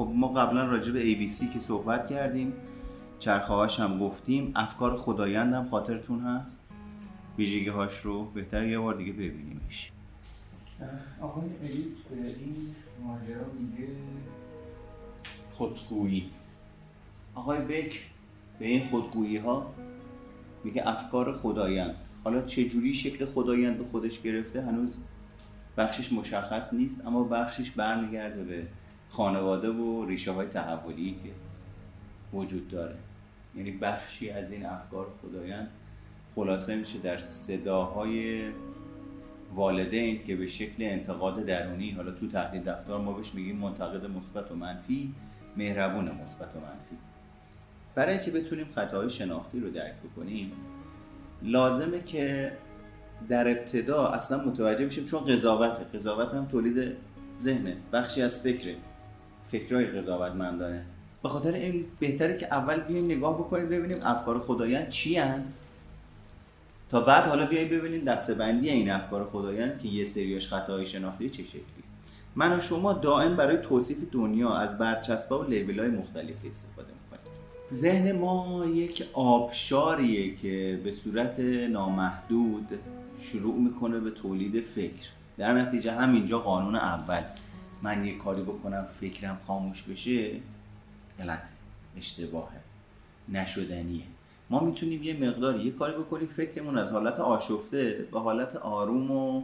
خب ما قبلا راجع به ABC که صحبت کردیم چرخهاش هم گفتیم افکار خدایند هم خاطرتون هست. ویژگی هاش رو بهتر یه بار دیگه ببینیمش. آقای الیس به این ماجرا میگه؟ خودگویی. آقای بک به این خودگویی ها میگه افکار خدایند. حالا چجوری شکل خدایند به خودش گرفته؟ هنوز بخشش مشخص نیست اما بخشش برمیگرده به خانواده و ریشه های تحولی که وجود داره. یعنی بخشی از این افکار خدایند خلاصه میشه در صداهای والدین که به شکل انتقاد درونی حالا تو تحلیل رفتار ما بهش میگیم منتقد مثبت و منفی مهربون مثبت و منفی. برای اینکه بتونیم خطاهای شناختی رو درک بکنیم لازمه که در ابتدا اصلا متوجه بشیم چون قضاوته. قضاوت هم تولید ذهنه. بخشی از فکره. فکرهای قضاوتمندانه. به خاطر این بهتره که اول بیایم نگاه بکنیم ببینیم افکار خدایان چی هن؟ تا بعد حالا بیایم ببینیم دستبندی این افکار خدایان که یه سریاش خطاهای شناختی چه شکلی من و شما دائم برای توصیف دنیا از برچسبا و لیبل های مختلفی استفاده می‌کنیم. ذهن ما یک آبشاریه که به صورت نامحدود شروع می‌کنه به تولید فکر. در نتیجه همینجا قانون اول. من یه کاری بکنم فکرم خاموش بشه غلطه اشتباهه نشدنیه. ما می‌تونیم یه مقداری یه کاری بکنیم فکرمون از حالت آشفته به حالت آروم و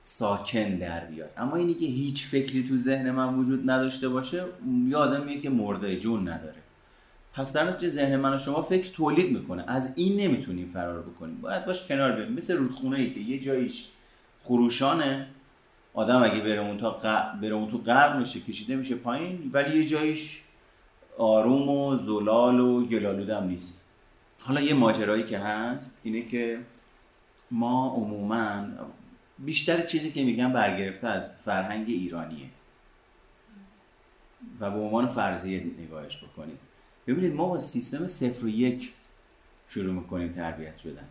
ساکن در بیاد. اما اینی که هیچ فکری تو ذهن من وجود نداشته باشه یه آدمیه که مرده جون نداره. پس در نتیجه ذهن من و شما فکر تولید می‌کنه. از این نمی‌تونیم فرار بکنیم. باید باش کنار بریم مثل رودخونه ای که یه جاییش خروشانه آدم اگه بره اون تا بره اون تو غرق میشه کشیده میشه پایین ولی یه جاییش آروم و زلال و گلالودم نیست. حالا یه ماجرایی که هست اینه که ما عموما بیشتر چیزی که میگم برگرفته از فرهنگ ایرانیه. و به عنوان فرضیه نگاهش بکنیم. ببینید ما با سیستم صفر و یک شروع می‌کنیم تربیت شدن.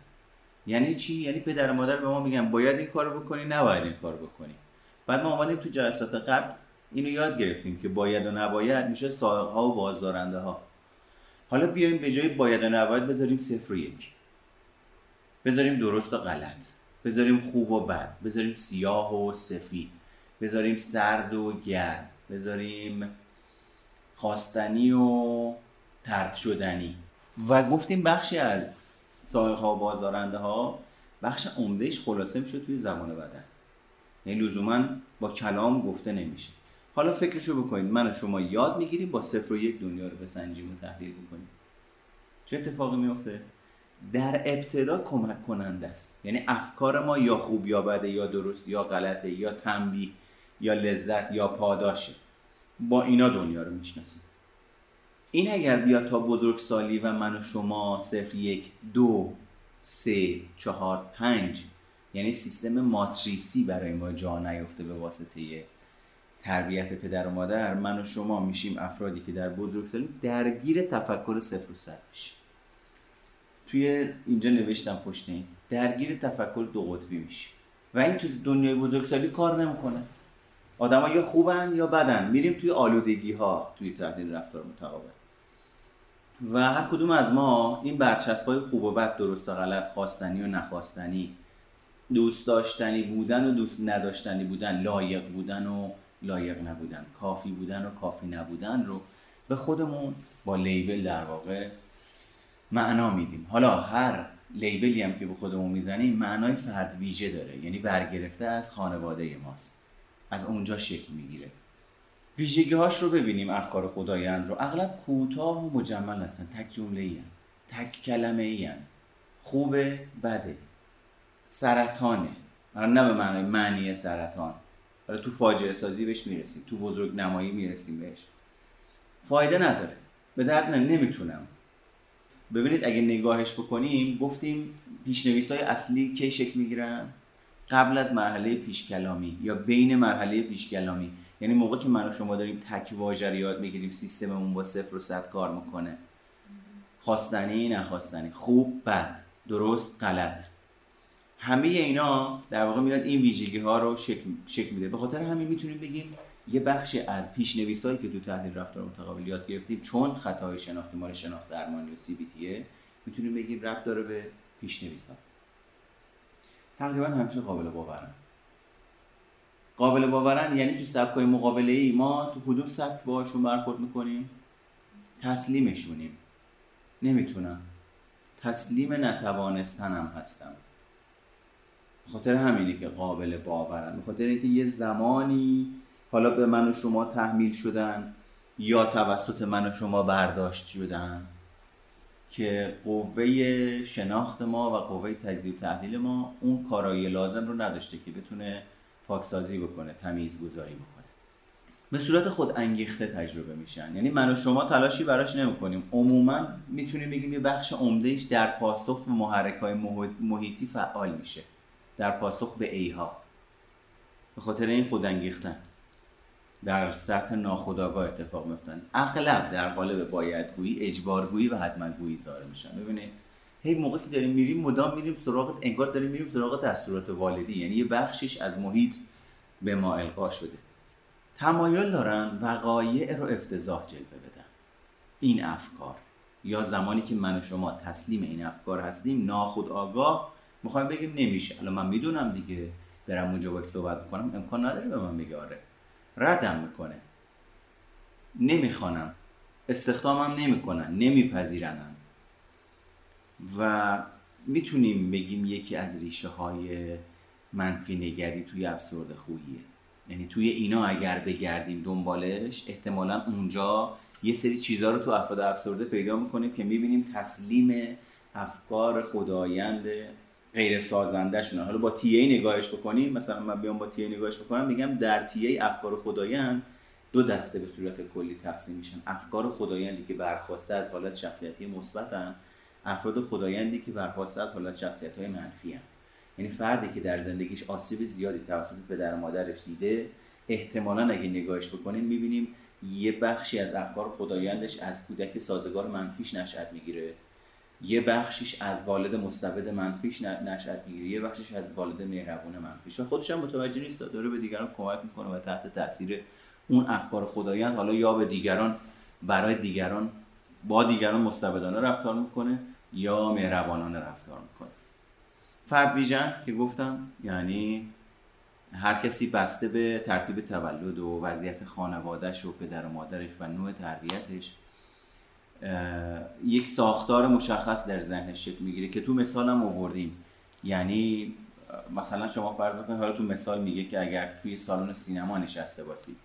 یعنی چی؟ یعنی پدر و مادر به ما میگن باید این کارو بکنی نباید این کارو بکنی. بعد ما اومدیم تو جلسات قبل اینو یاد گرفتیم که باید و نباید میشه سائق ها و بازدارنده ها حالا بیایم به جای باید و نباید بذاریم صفر و یک. بذاریم درست و غلط. بذاریم خوب و بد. بذاریم سیاه و سفید. بذاریم سرد و گرم. بذاریم خواستنی و ترد شدنی. و گفتیم بخشی از سائق ها و بازدارنده ها بخش عمدهش خلاصه میشه توی زبان بدن. یعنی لزوما با کلام گفته نمیشه. حالا فکرشو بکنید. من و شما یاد می‌گیریم با صفر و یک دنیا رو بسنجیم و تحلیل می‌کنیم چه اتفاقی میفته در ابتدا کمک کننده است. یعنی افکار ما یا خوب یا بده یا درست یا غلطه یا تنبیه یا لذت یا پاداشه. با اینا دنیا رو می‌شناسیم. این اگر بیاد تا بزرگسالی و من و شما صفر یک دو سه چهار پنج یعنی سیستم ماتریسی برای ما جا نیفته به واسطه تربیت پدر و مادر. من و شما میشیم افرادی که در بزرگسالی درگیر تفکر صفر و صد میشیم. توی اینجا نوشتم پشت این درگیر تفکر دو قطبی میشیم. و این تو دنیای بزرگسالی کار نمی‌کنه. آدما یا خوبن یا بدن. میریم توی آلودگی ها توی تحلیل رفتار متقابل و هر کدوم از ما این برچسب های خوب و بد درست و غلط خواستنی و نخواستنی دوست داشتنی بودن و دوست نداشتنی بودن لایق بودن و لایق نبودن. کافی بودن و کافی نبودن رو به خودمون با لیبل در واقع معنا میدیم. حالا هر لیبلی هم که به خودمون می‌زنیم معنای فرد ویژه داره. یعنی برگرفته از خانواده ماست. از اونجا شکل می‌گیره. ویژگی هاش رو ببینیم افکار خدایند رو. اغلب کوتاه و مجمل هستن. تک جمله ای تک کلمه ای خوبه بده. سرطانه. نه به معنای معنی سرطان. حالا تو فاجعه سازی بهش می‌رسیم تو بزرگ نمایی می‌رسیم بهش. فایده نداره. به درد نه نمی‌تونم. ببینید اگه نگاهش بکنیم گفتیم پیشنویس های اصلی کی شکل می‌گیرن؟ قبل از مرحله پیش کلامی یا بین مرحله پیش کلامی یعنی موقع که من شما داریم تک واژه یاد می‌گیریم سیستممون با صفر و صد کار می‌کنه. خواستنی نخواستنی. خوب بد. درست غلط. همه اینا در واقع میاد این ویژگی ها رو شکل, شکل میده. به خاطر همین می‌تونیم بگیم یه بخشی از پیشنویسایی که تو تحلیل رفتار متقابل یاد گرفتیم چون خطاهای شناختی مال شناخت درمانی و سی بی تیه می‌تونیم بگیم ربط داره به پیشنویسا تقریبا همیشه قابل باورن. قابل باورن یعنی تو سبکای مقابله ای ما تو کدوم سبک باهاشون برخورد می‌کنیم؟ تسلیمشونیم. نمی‌تونم. تسلیم نتوانستنم هستم. خاطر همینی که قابل باورن. خاطر اینکه یه زمانی حالا به من و شما تحمیل شدن یا توسط من و شما برداشت شدن که قوه شناخت ما و قوه تجزیه و تحلیل ما اون کارایی لازم رو نداشته که بتونه پاکسازی بکنه تمیز گذاری بکنه. به صورت خود انگیخته تجربه میشن. یعنی من و شما تلاشی براش نمی‌کنیم. عموما می‌تونیم بگیم یه بخش عمدهش در پاسخ به محرک های محیطی فعال میشه. در پاسخ به ایها. به خاطر این خود انگیختن. در سطح ناخودآگاه اتفاق میفتن اغلب در قالب بایدگویی اجبارگویی و حتمگویی ظاهر میشن. ببینید هی موقعی که داریم میریم مدام میریم سراغ انگار داریم میریم سراغ دستورات والدی. یعنی یه بخشش از محیط به ما القا شده. تمایل دارن وقایع رو افتضاح جلوه بدن. این افکار. یا زمانی که من و شما تسلیم این افکار هستیم ناخود آگاه می‌خوایم بگیم نمیشه. الان من می‌دونم دیگه. برم اونجا باید صحبت کنم امکان نداره به من بگه. آره. ردم می‌کنه. نمی‌خوانم. استخدامم نمی‌کنن. نمیپذیرنم و می‌تونیم بگیم یکی از ریشه های منفی نگری توی افسرده خوییه. یعنی توی اینا اگر بگردیم دنبالش احتمالا اونجا یه سری چیزها رو تو افراد افسرده پیدا می‌کنیم که می‌بینیم تسلیم افکار خدایند غیر سازنده شونه حالا با تی ای نگاهش بکنیم مثلا من بیام با تی ای نگاهش بکنم میگم در تی ای افکار خدایند دو دسته به صورت کلی تقسیم میشن. افکار خدایندی که برخواسته از حالت شخصیتی مثبتن افراد خدایندی که برخواسته از حالت شخصیت های منفی هن. یعنی فردی که در زندگیش آسیب زیادی توسط پدر مادرش دیده احتمالا اگه نگاهش بکنیم می‌بینیم یه بخشی از افکار خدایندش از کودک سازگار منفیش نشأت می‌گیره. یه بخشیش از والد مستبد منفیش نشأت می‌گیره یه بخشش از والد مهربون منفیش. و خودش هم متوجه نیست داره به دیگران کمک می‌کنه و تحت تاثیر اون افکار خدایند حالا یا به دیگران برای دیگران با دیگران مستبدانه رفتار می‌کنه یا مهربانانه رفتار می‌کنه. فرد ویژن که گفتم یعنی هر کسی بسته به ترتیب تولد و وضعیت خانوادهش و پدر و مادرش و نوع تربیتش یک ساختار مشخص در ذهنش شکل می‌گیره که تو مثال هم آوردیم. یعنی مثلا شما فرض بکنید حالا تو مثال میگه که اگر توی سالن سینما نشسته باشید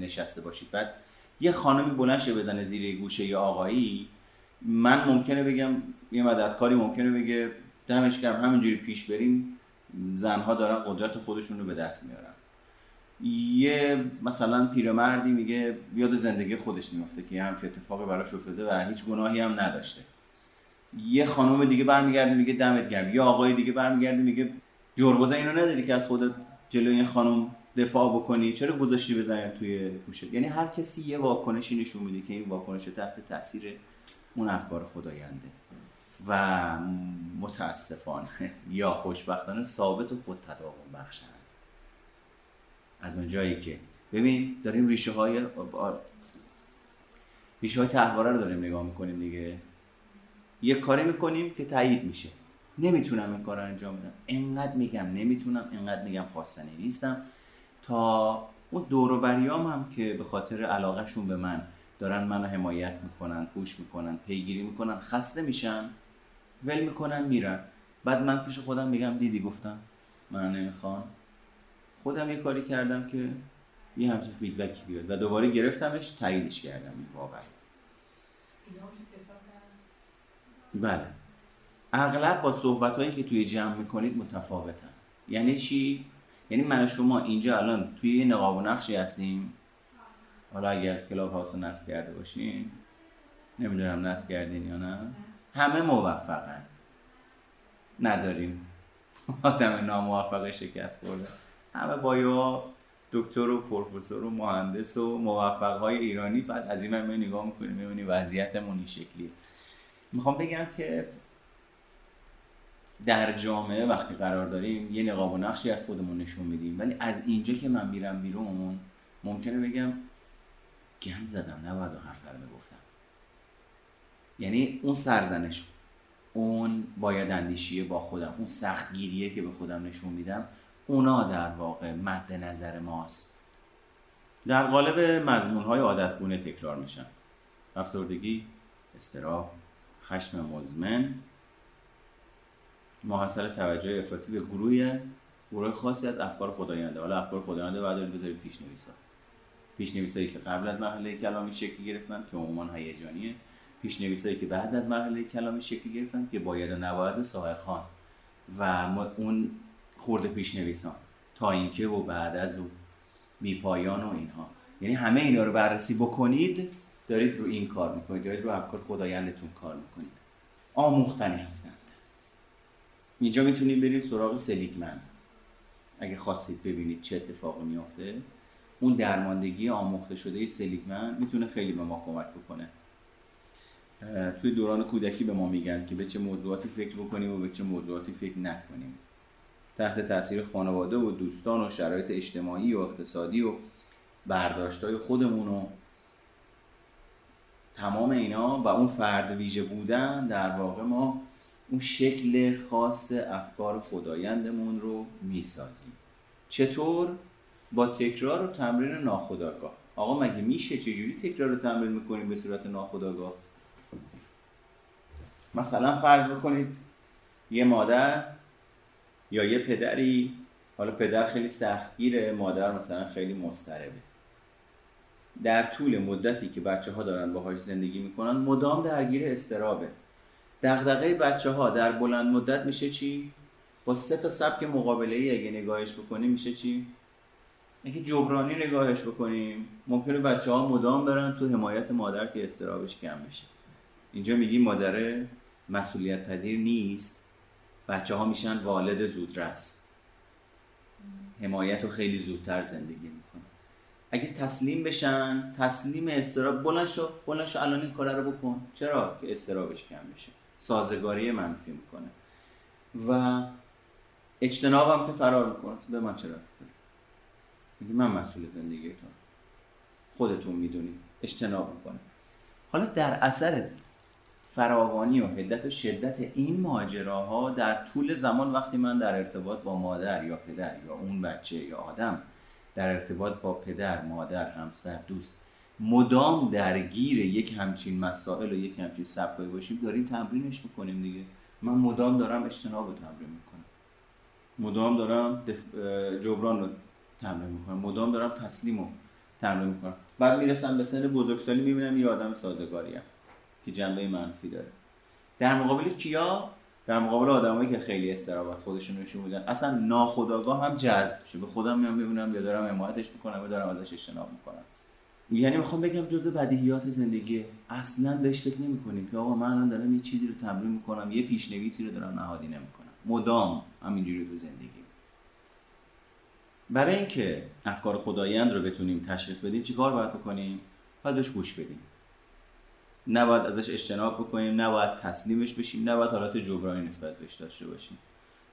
نشسته باشید. بعد یه خانمی بلند شه بزنه زیر گوشه یه آقایی من ممکنه بگم یه مددکاری ممکنه بگه دمش گرم همینجوری پیش بریم. زنها دارن قدرت خودشون رو به دست میارن. یه مثلا پیرمردی میگه بیاد زندگی خودش میفته که همچین اتفاقی براش افتاده و هیچ گناهی هم نداشته. یه خانم دیگه برمیگرده میگه دمت گرم. یه آقای دیگه برمیگرده میگه جربوزه اینو نداری که از خودت جلوی این خانم دفاع بکنی؟ چرا گذاشتی بزنی توی گوشه؟ یعنی هر کسی یه واکنشی نشون میده که این واکنش تحت تاثیر اون افکار خداینده. و متاسفانه یا خوشبختانه ثابت و خود تداوم بخشن از اون جایی که ببین داریم ریشه های ریشه های تحواره رو داریم نگاه می‌کنیم دیگه. یه کاری می‌کنیم که تایید میشه. نمی‌تونم این کار رو انجام بدم. انقدر میگم نمی‌تونم انقدر میگم خواستنی نیستم. تا اون دوروبریام هم که به خاطر علاقهشون به من دارن منو حمایت می‌کنن پوش می‌کنن پیگیری می‌کنن خسته میشن ول می‌کنن میرن. بعد من پیش خودم میگم دیدی؟ گفتم. من نمی‌خوام. خودم یه کاری کردم که یه همچین فیدبکی بیاد. و دوباره گرفتمش تاییدش کردم. این واقعا. بله. اغلب با صحبت هایی که توی جمع می‌کنید متفاوتن. یعنی چی؟ یعنی من و شما اینجا الان توی یه نقاب و نقشی هستیم. حالا اگر کلاب هاوس رو نصب کرده باشین. نمی‌دونم نصب کردین یا نه. همه موفقن. نداریم. آدم ناموفق شکست خورده. همه با دکتر و پروفسور و مهندس و موفق های ایرانی بعد از این من نگاه می‌کنیم می‌بینی وضعیتمون این شکلی می‌خوام بگم که در جامعه وقتی قرار داریم یه نقاب و نقشی از خودمون نشون میدیم. ولی از اینجا که من میرم بیرون ممکنه بگم گند زدم نباید و حرف رو می‌گفتم. یعنی اون سرزنش اون باید اندیشیه با خودم اون سختگیریه که به خودم نشون میدم اونا در واقع مد نظر ماست. در قالب مضمون های عادتگونه تکرار میشن. افسردگی استراب خشم مزمن محصل توجه افراطی به گروه گروه خاصی از افکار خداینده. حالا افکار خداینده بعد دارید بذارید پیش نویسا پیش نویسایی که قبل از مرحله کلامی شکل گرفتن که عموما هیجانیه. پیش نویسایی که بعد از مرحله کلامی شکل گرفتن که باید و نباید ساهر خان و اون خورده پیش نویسان تا اینکه و بعد از او بی پایان و اینها. یعنی همه اینا رو بررسی بکنید دارید رو این کار می‌کنید دارید رو افکار خدایندتون کار می‌کنید. آموختنی هستند. اینجا می‌تونید برید سراغ سلیکمن. اگه خواستید ببینید چه اتفاقی میافته اون درماندگی آموخته شده سلیگمن می‌تونه خیلی به ما کمک بکنه. توی دوران کودکی به ما میگن که به چه موضوعاتی فکر بکنیم و به چه موضوعاتی فکر نکنیم. تحت تاثیر خانواده و دوستان و شرایط اجتماعی و اقتصادی و برداشتای خودمون و تمام اینا و اون فرد ویژه بودن در واقع ما اون شکل خاص افکار خدایندمون رو می‌سازیم. چطور؟ با تکرار و تمرین ناخودآگاه. آقا مگه میشه چجوری تکرار و تمرین می‌کنیم به صورت ناخودآگاه؟ مثلا فرض بکنید یه مادر یا یه پدری حالا پدر خیلی سختگیره مادر مثلا خیلی مضطربه در طول مدتی که بچه ها دارن باهاش زندگی می‌کنن مدام درگیر استرابه دغدغه بچه ها در بلند مدت میشه چی؟ با سه تا سبک مقابله ای اگه نگاهش بکنیم میشه چی؟ اگه جبرانی نگاهش بکنیم ممکنه بچه ها مدام برن تو حمایت مادر که استرابش کم بشه اینجا میگیم مادر مسئولیت پذیر نیست بچه ها میشن والد زودرس. حمایت رو خیلی زودتر زندگی می‌کنن. اگه تسلیم بشن تسلیم استراب بلند شو بلند شو الان این کار رو بکن. چرا که استرابش کم بشه؟ سازگاری منفی می‌کنه. و اجتنابم که فرار می‌کنه. به من چرا میگه من مسئول زندگیتون خودتون می‌دونید اجتناب می‌کنه حالا در اثر فراوانی و حدت و شدت این ماجراها در طول زمان وقتی من در ارتباط با مادر یا پدر یا اون بچه یا آدم در ارتباط با پدر، مادر، همسر، دوست مدام درگیر یک همچین مسائل و یک همچین سبکایی باشیم داریم تمرینش می‌کنیم دیگه. من مدام دارم اجتناب رو تمرین می‌کنم. مدام دارم جبران رو تمرین می‌کنم. مدام دارم تسلیم رو تمرین می‌کنم. بعد می‌رسم به سن بزرگسالی می‌بینم یه آدم سازگاریم که جنبه منفی داره. در مقابل کیا؟ در مقابل آدمایی که خیلی استرابت خودشون نشون میدن. اصلا ناخداگاه هم جذب میشه. به خودم میام می‌بینم یا دارم حمایتش می‌کنم یا دارم ازش اجتناب می‌کنم. یعنی می‌خوام بگم جزء بدیهیات زندگی اصلا بهش فکر نمی‌کنیم که آقا من الان دارم یه چیزی رو تمرین می‌کنم یه پیشنویسی رو دارم نهادی نمی‌کنم. مدام همینجوری تو زندگی. برای اینکه افکار خدایند رو بتونیم تشخیص بدیم چیکار باید بکنیم؟ باید بهش گوش بدیم. نباید ازش اجتناب بکنیم نباید تسلیمش بشیم نباید حالات جبرانی نسبت بهش داشته باشیم.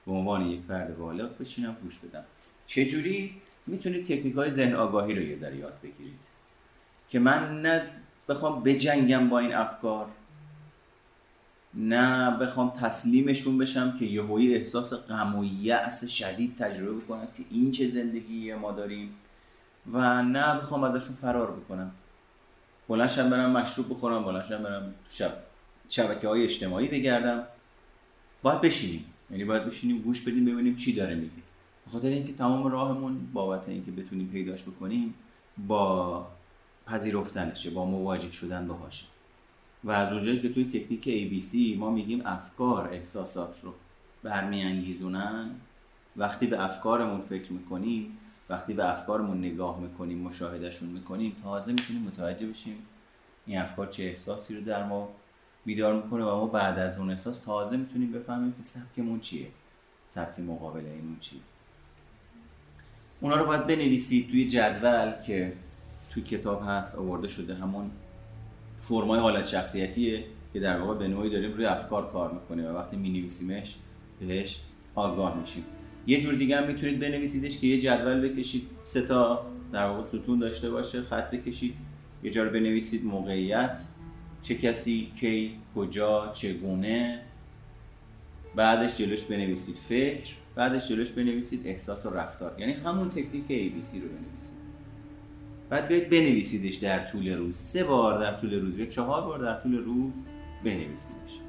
به عنوان یک فرد بالغ بشینم گوش بدم. چه جوری می‌تونید تکنیک های ذهن آگاهی رو یه ذره یاد بگیرید. که من نه بخوام بجنگم با این افکار نه بخوام تسلیمشون بشم که یهویی احساس غم و یأس شدید تجربه بکنم که این چه زندگی ما داریم و نه بخوام ازشون فرار بکنم. بلنشم برم مشروب بخورم بلنشم برم شب شبکه های اجتماعی بگردم. باید بشینیم. یعنی باید بشینیم گوش بدیم ببینیم چی داره میگه. به خاطر اینکه تمام راهمون بابت اینکه بتونیم پیداش بکنیم با پذیرفتنشه با مواجه شدن باهاشه و از اونجایی که توی تکنیک ABC ما میگیم افکار احساسات رو برمیانگیزونن. وقتی به افکارمون فکر می‌کنیم وقتی به افکارمون نگاه می‌کنیم مشاهدهشون می‌کنیم تازه می‌تونیم متوجه بشیم این افکار چه احساسی رو در ما بیدار می‌کنه و ما بعد از اون احساس تازه می‌تونیم بفهمیم که سبکمون چیه سبک مقابل اینون چیه. اونا رو باید بنویسید توی جدول که توی کتاب هست آورده شده همون فرمای حالت شخصیتیه که در واقع به نوعی داریم روی افکار کار می‌کنه و وقتی مینویسیمش بهش آگاه میشیم. یه جور دیگه هم می‌تونید بنویسیدش که یه جدول بکشید سه تا در واقع ستون داشته باشه خط بکشید یه جا رو بنویسید موقعیت چه کسی کی کجا چگونه. بعدش جلوش بنویسید فکر بعدش جلوش بنویسید احساس و رفتار. یعنی همون تکنیک ABC رو بنویسید. بعد بیاید بنویسیدش در طول روز. سه بار در طول روز یا چهار بار در طول روز بنویسیدش.